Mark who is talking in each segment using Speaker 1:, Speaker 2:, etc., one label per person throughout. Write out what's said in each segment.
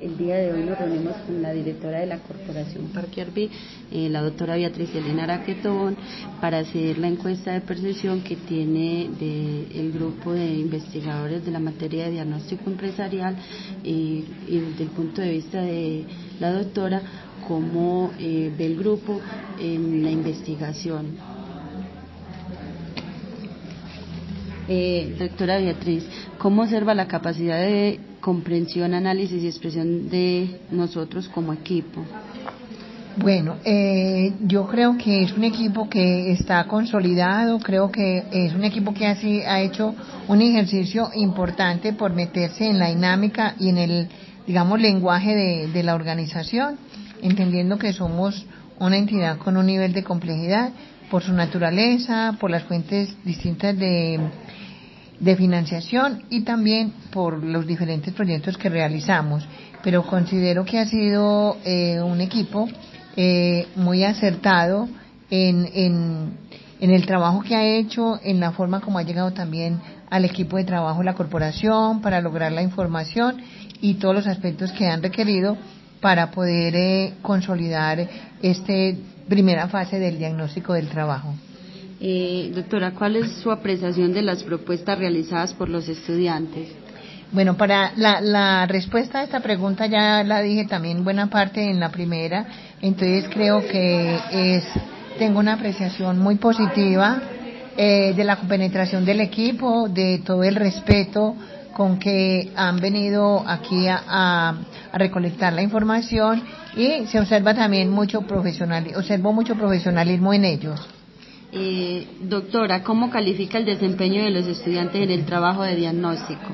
Speaker 1: El día de hoy nos reunimos con la directora de la Corporación Parque Arví, eh, la doctora Beatriz Elena Araquetón, para hacer la encuesta de percepción que tiene el grupo de investigadores de la materia de diagnóstico empresarial eh, y desde el punto de vista de la doctora, cómo eh, ve el grupo en la investigación. doctora Beatriz, ¿cómo observa la capacidad de comprensión, análisis y expresión de nosotros como equipo?
Speaker 2: Bueno, eh, yo creo que es un equipo que está consolidado, creo que es un equipo que así ha hecho un ejercicio importante por meterse en la dinámica y en el, digamos, lenguaje de, de la organización, entendiendo que somos una entidad con un nivel de complejidad por su naturaleza, por las fuentes distintas de, de financiación y también por los diferentes proyectos que realizamos. Pero considero que ha sido eh, un equipo eh, muy acertado en, en, en, el trabajo que ha hecho, en la forma como ha llegado también al equipo de trabajo la corporación para lograr la información y todos los aspectos que han requerido para poder eh, consolidar esta primera fase del diagnóstico del trabajo.
Speaker 1: Eh, doctora, ¿cuál es su apreciación de las propuestas realizadas por los estudiantes?
Speaker 2: Bueno, para la, la, respuesta a esta pregunta ya la dije también buena parte en la primera, entonces creo que es tengo una apreciación muy positiva eh, de la compenetración del equipo, de todo el respeto con que han venido aquí a, a, recolectar la información y se observa también mucho profesional, observo mucho profesionalismo en ellos.
Speaker 1: Eh, doctora, ¿cómo califica el desempeño de los estudiantes en el trabajo de diagnóstico?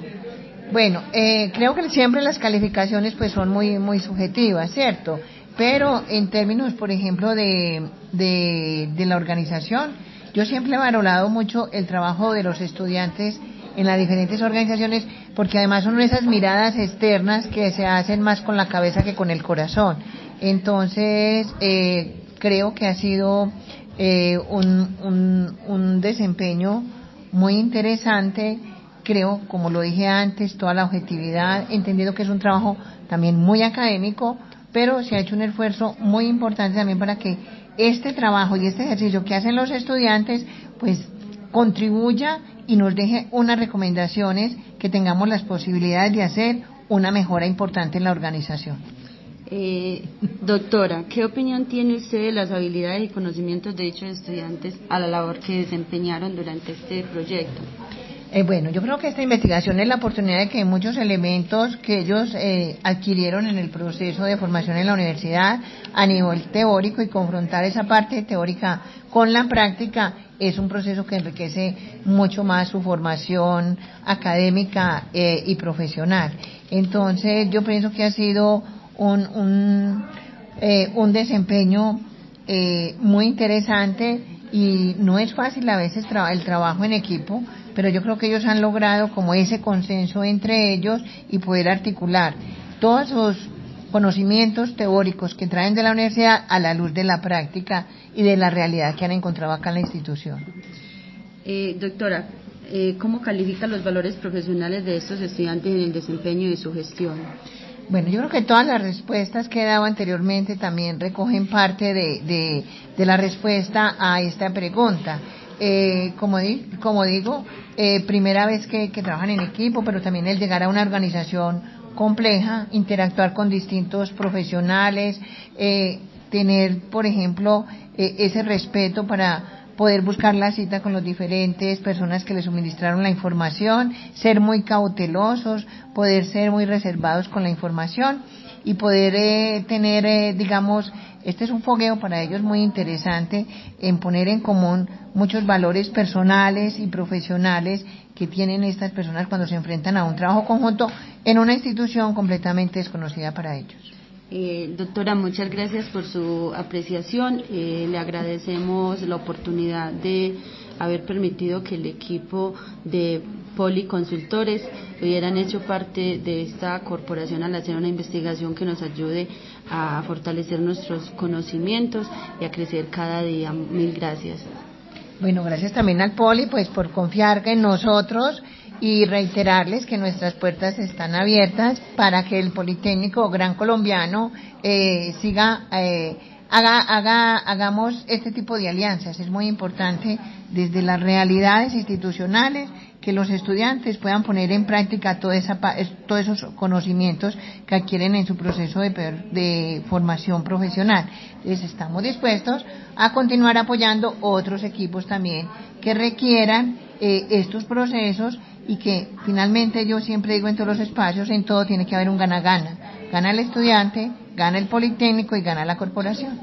Speaker 2: Bueno, eh, creo que siempre las calificaciones pues son muy muy subjetivas, ¿cierto? Pero en términos, por ejemplo, de, de, la organización, yo siempre he valorado mucho el trabajo de los estudiantes en las diferentes organizaciones, porque además son esas miradas externas que se hacen más con la cabeza que con el corazón. Entonces, eh, creo que ha sido eh, un, un, un desempeño muy interesante, creo, como lo dije antes, toda la objetividad, entendiendo que es un trabajo también muy académico, pero se ha hecho un esfuerzo muy importante también para que este trabajo y este ejercicio que hacen los estudiantes, pues contribuya y nos deje unas recomendaciones que tengamos las posibilidades de hacer una mejora importante en la organización.
Speaker 1: Eh, doctora, ¿qué opinión tiene usted de las habilidades y conocimientos de dichos estudiantes a la labor que desempeñaron durante este proyecto?
Speaker 2: Eh, bueno, yo creo que esta investigación es la oportunidad de que muchos elementos que ellos eh, adquirieron en el proceso de formación en la universidad a nivel teórico y confrontar esa parte teórica con la práctica es un proceso que enriquece mucho más su formación académica eh, y profesional. Entonces, yo pienso que ha sido un, un, eh, un desempeño eh, muy interesante y no es fácil a veces el trabajo en equipo, pero yo creo que ellos han logrado como ese consenso entre ellos y poder articular todos sus conocimientos teóricos que traen de la universidad a la luz de la práctica y de la realidad que han encontrado acá en la institución.
Speaker 1: Eh, doctora, eh, ¿cómo califica los valores profesionales de estos estudiantes en el desempeño de su gestión?
Speaker 2: Bueno, yo creo que todas las respuestas que he dado anteriormente también recogen parte de, de, de la respuesta a esta pregunta. Eh, como, di, como digo, eh, primera vez que, que trabajan en equipo, pero también el llegar a una organización compleja, interactuar con distintos profesionales, eh, tener, por ejemplo, eh, ese respeto para poder buscar la cita con los diferentes personas que le suministraron la información, ser muy cautelosos, poder ser muy reservados con la información y poder eh, tener, eh, digamos, este es un fogueo para ellos muy interesante en poner en común muchos valores personales y profesionales que tienen estas personas cuando se enfrentan a un trabajo conjunto en una institución completamente desconocida para ellos.
Speaker 1: Eh, doctora, muchas gracias por su apreciación. Eh, le agradecemos la oportunidad de haber permitido que el equipo de policonsultores hubieran hecho parte de esta corporación al hacer una investigación que nos ayude a fortalecer nuestros conocimientos y a crecer cada día. Mil gracias.
Speaker 2: Bueno, gracias también al Poli, pues por confiar en nosotros y reiterarles que nuestras puertas están abiertas para que el Politécnico Gran Colombiano eh, siga, eh, haga, haga, hagamos este tipo de alianzas. Es muy importante desde las realidades institucionales que los estudiantes puedan poner en práctica toda esa, todos esos conocimientos que adquieren en su proceso de, de formación profesional. Entonces estamos dispuestos a continuar apoyando otros equipos también que requieran eh, estos procesos y que finalmente yo siempre digo en todos los espacios, en todo tiene que haber un gana-gana. Gana el estudiante, gana el Politécnico y gana la corporación.